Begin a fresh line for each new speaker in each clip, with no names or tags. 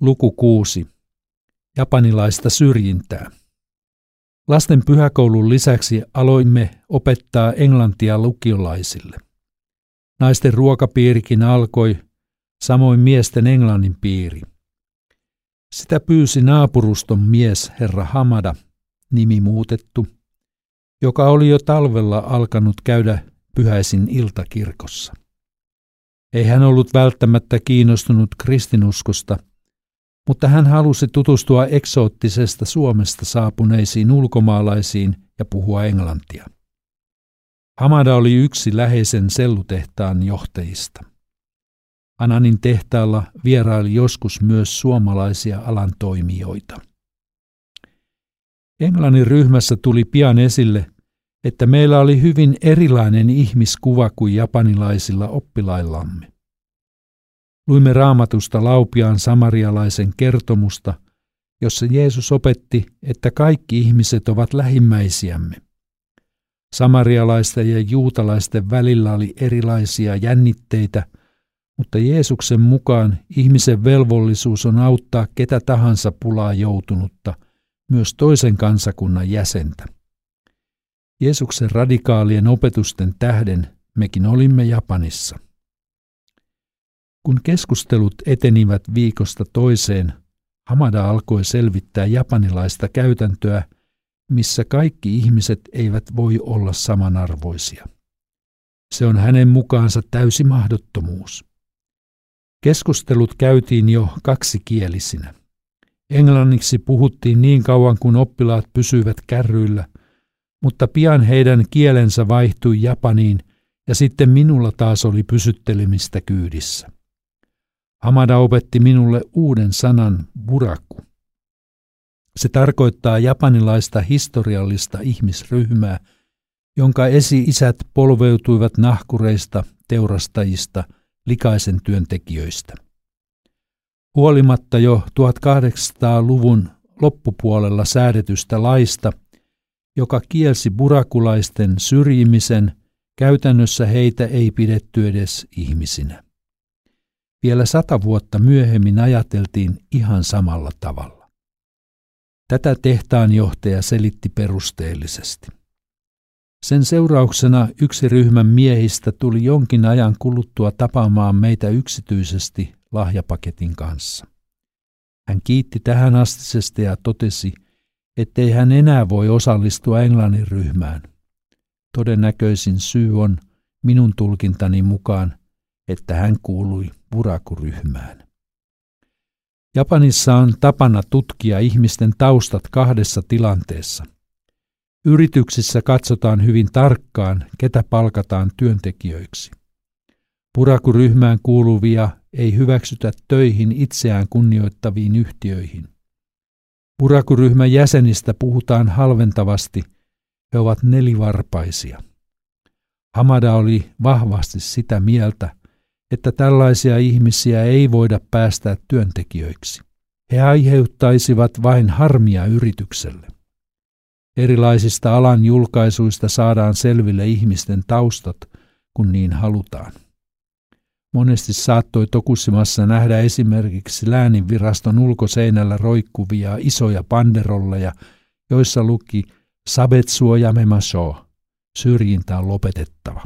Luku 6. Japanilaista syrjintää. Lasten pyhäkoulun lisäksi aloimme opettaa englantia lukiolaisille. Naisten ruokapiirikin alkoi, samoin miesten englannin piiri. Sitä pyysi naapuruston mies herra Hamada, nimi muutettu, joka oli jo talvella alkanut käydä pyhäisin iltakirkossa. Ei hän ollut välttämättä kiinnostunut kristinuskosta – mutta hän halusi tutustua eksoottisesta Suomesta saapuneisiin ulkomaalaisiin ja puhua englantia. Hamada oli yksi läheisen sellutehtaan johtajista. Ananin tehtaalla vieraili joskus myös suomalaisia alan toimijoita. Englannin ryhmässä tuli pian esille, että meillä oli hyvin erilainen ihmiskuva kuin japanilaisilla oppilaillamme. Luimme raamatusta Laupiaan samarialaisen kertomusta, jossa Jeesus opetti, että kaikki ihmiset ovat lähimmäisiämme. Samarialaisten ja juutalaisten välillä oli erilaisia jännitteitä, mutta Jeesuksen mukaan ihmisen velvollisuus on auttaa ketä tahansa pulaa joutunutta, myös toisen kansakunnan jäsentä. Jeesuksen radikaalien opetusten tähden mekin olimme Japanissa. Kun keskustelut etenivät viikosta toiseen, Hamada alkoi selvittää japanilaista käytäntöä, missä kaikki ihmiset eivät voi olla samanarvoisia. Se on hänen mukaansa täysi mahdottomuus. Keskustelut käytiin jo kaksikielisinä. Englanniksi puhuttiin niin kauan kuin oppilaat pysyivät kärryillä, mutta pian heidän kielensä vaihtui japaniin ja sitten minulla taas oli pysyttelemistä kyydissä. Hamada opetti minulle uuden sanan buraku. Se tarkoittaa japanilaista historiallista ihmisryhmää, jonka esi-isät polveutuivat nahkureista, teurastajista, likaisen työntekijöistä. Huolimatta jo 1800-luvun loppupuolella säädetystä laista, joka kielsi burakulaisten syrjimisen, käytännössä heitä ei pidetty edes ihmisinä. Vielä sata vuotta myöhemmin ajateltiin ihan samalla tavalla. Tätä tehtaanjohtaja selitti perusteellisesti. Sen seurauksena yksi ryhmän miehistä tuli jonkin ajan kuluttua tapaamaan meitä yksityisesti lahjapaketin kanssa. Hän kiitti tähän astisesta ja totesi, ettei hän enää voi osallistua Englannin ryhmään. Todennäköisin syy on minun tulkintani mukaan että hän kuului burakuryhmään. Japanissa on tapana tutkia ihmisten taustat kahdessa tilanteessa. Yrityksissä katsotaan hyvin tarkkaan, ketä palkataan työntekijöiksi. Purakuryhmään kuuluvia ei hyväksytä töihin itseään kunnioittaviin yhtiöihin. Purakuryhmän jäsenistä puhutaan halventavasti, he ovat nelivarpaisia. Hamada oli vahvasti sitä mieltä, että tällaisia ihmisiä ei voida päästää työntekijöiksi. He aiheuttaisivat vain harmia yritykselle. Erilaisista alan julkaisuista saadaan selville ihmisten taustat, kun niin halutaan. Monesti saattoi Tokusimassa nähdä esimerkiksi lääninviraston ulkoseinällä roikkuvia isoja panderolleja, joissa luki Sabetsuo ja Memasho, syrjintä on lopetettava.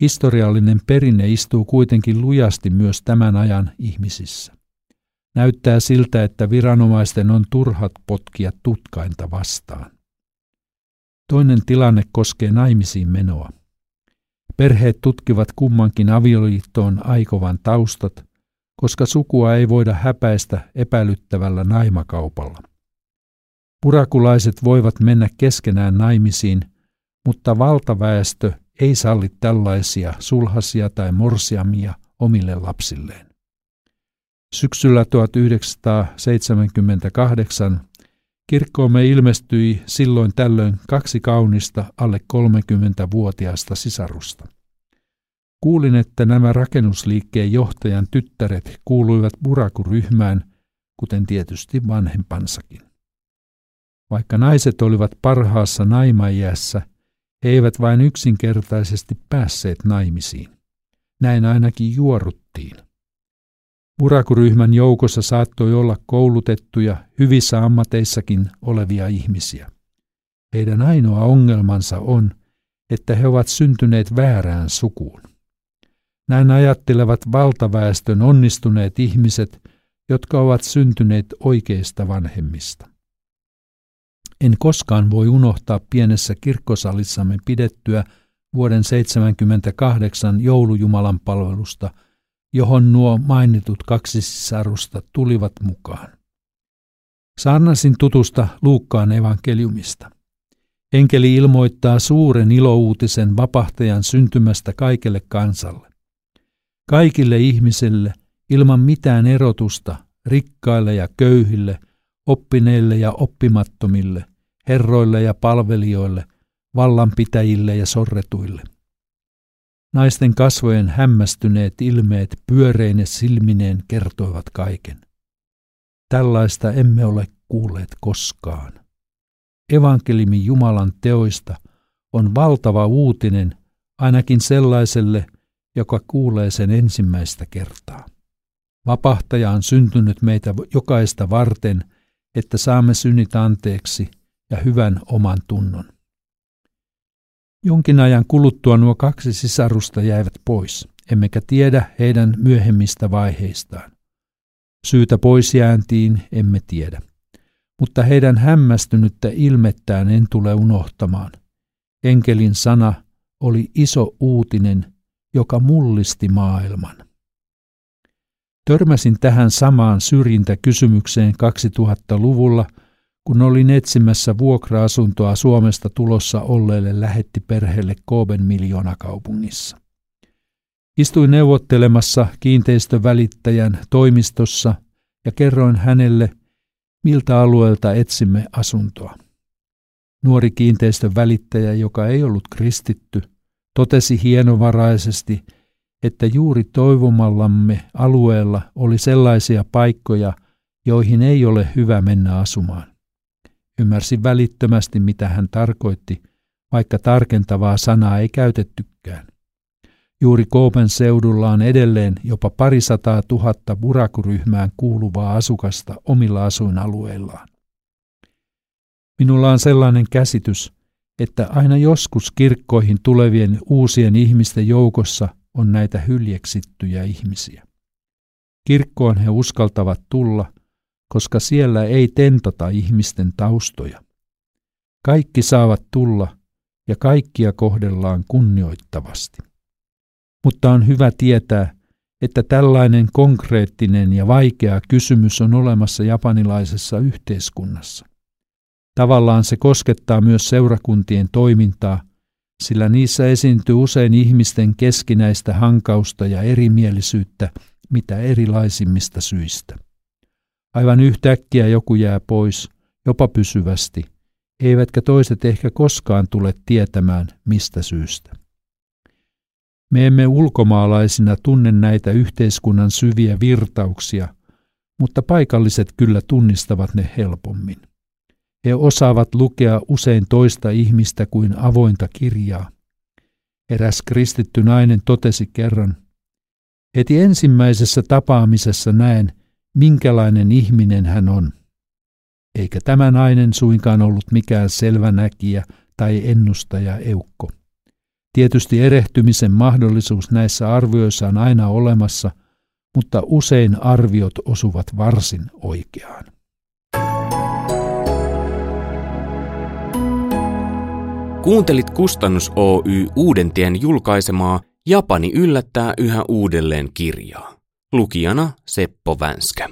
Historiallinen perinne istuu kuitenkin lujasti myös tämän ajan ihmisissä. Näyttää siltä, että viranomaisten on turhat potkia tutkainta vastaan. Toinen tilanne koskee naimisiin menoa. Perheet tutkivat kummankin avioliittoon aikovan taustat, koska sukua ei voida häpäistä epäilyttävällä naimakaupalla. Purakulaiset voivat mennä keskenään naimisiin, mutta valtaväestö ei salli tällaisia sulhasia tai morsiamia omille lapsilleen. Syksyllä 1978 kirkkoomme ilmestyi silloin tällöin kaksi kaunista alle 30-vuotiaasta sisarusta. Kuulin, että nämä rakennusliikkeen johtajan tyttäret kuuluivat burakuryhmään, kuten tietysti vanhempansakin. Vaikka naiset olivat parhaassa naimaiässä – he eivät vain yksinkertaisesti päässeet naimisiin. Näin ainakin juoruttiin. Burakuryhmän joukossa saattoi olla koulutettuja, hyvissä ammateissakin olevia ihmisiä. Heidän ainoa ongelmansa on, että he ovat syntyneet väärään sukuun. Näin ajattelevat valtaväestön onnistuneet ihmiset, jotka ovat syntyneet oikeista vanhemmista. En koskaan voi unohtaa pienessä kirkkosalissamme pidettyä vuoden 78 joulujumalan palvelusta, johon nuo mainitut kaksi sisarusta tulivat mukaan. Saarnasin tutusta Luukkaan evankeliumista. Enkeli ilmoittaa suuren ilouutisen vapahtajan syntymästä kaikelle kansalle. Kaikille ihmisille ilman mitään erotusta, rikkaille ja köyhille, oppineille ja oppimattomille, herroille ja palvelijoille, vallanpitäjille ja sorretuille. Naisten kasvojen hämmästyneet ilmeet pyöreine silmineen kertoivat kaiken. Tällaista emme ole kuulleet koskaan. Evankeliumi Jumalan teoista on valtava uutinen ainakin sellaiselle, joka kuulee sen ensimmäistä kertaa. Vapahtaja on syntynyt meitä jokaista varten, että saamme synnit anteeksi ja hyvän oman tunnon. Jonkin ajan kuluttua nuo kaksi sisarusta jäivät pois, emmekä tiedä heidän myöhemmistä vaiheistaan. Syytä pois jääntiin emme tiedä, mutta heidän hämmästynyttä ilmettään en tule unohtamaan. Enkelin sana oli iso uutinen, joka mullisti maailman. Törmäsin tähän samaan syrjintäkysymykseen 2000-luvulla – kun olin etsimässä vuokra-asuntoa Suomesta tulossa olleelle perheelle Kooben miljoonakaupungissa. Istuin neuvottelemassa kiinteistövälittäjän toimistossa ja kerroin hänelle, miltä alueelta etsimme asuntoa. Nuori kiinteistön välittäjä, joka ei ollut kristitty, totesi hienovaraisesti, että juuri toivomallamme alueella oli sellaisia paikkoja, joihin ei ole hyvä mennä asumaan. Ymmärsin välittömästi, mitä hän tarkoitti, vaikka tarkentavaa sanaa ei käytettykään. Juuri Koopen seudulla on edelleen jopa parisataa tuhatta burakuryhmään kuuluvaa asukasta omilla asuinalueillaan. Minulla on sellainen käsitys, että aina joskus kirkkoihin tulevien uusien ihmisten joukossa on näitä hyljeksittyjä ihmisiä. Kirkkoon he uskaltavat tulla – koska siellä ei tentata ihmisten taustoja. Kaikki saavat tulla ja kaikkia kohdellaan kunnioittavasti. Mutta on hyvä tietää, että tällainen konkreettinen ja vaikea kysymys on olemassa japanilaisessa yhteiskunnassa. Tavallaan se koskettaa myös seurakuntien toimintaa, sillä niissä esiintyy usein ihmisten keskinäistä hankausta ja erimielisyyttä mitä erilaisimmista syistä. Aivan yhtäkkiä joku jää pois, jopa pysyvästi, eivätkä toiset ehkä koskaan tule tietämään mistä syystä. Me emme ulkomaalaisina tunne näitä yhteiskunnan syviä virtauksia, mutta paikalliset kyllä tunnistavat ne helpommin. He osaavat lukea usein toista ihmistä kuin avointa kirjaa. Eräs kristitty nainen totesi kerran, heti ensimmäisessä tapaamisessa näen, minkälainen ihminen hän on. Eikä tämä nainen suinkaan ollut mikään selvänäkijä tai ennustaja eukko. Tietysti erehtymisen mahdollisuus näissä arvioissa on aina olemassa, mutta usein arviot osuvat varsin oikeaan.
Kuuntelit Kustannus Oy Uudentien julkaisemaa Japani yllättää yhä uudelleen kirjaa. Lukijana Seppo Vänskä.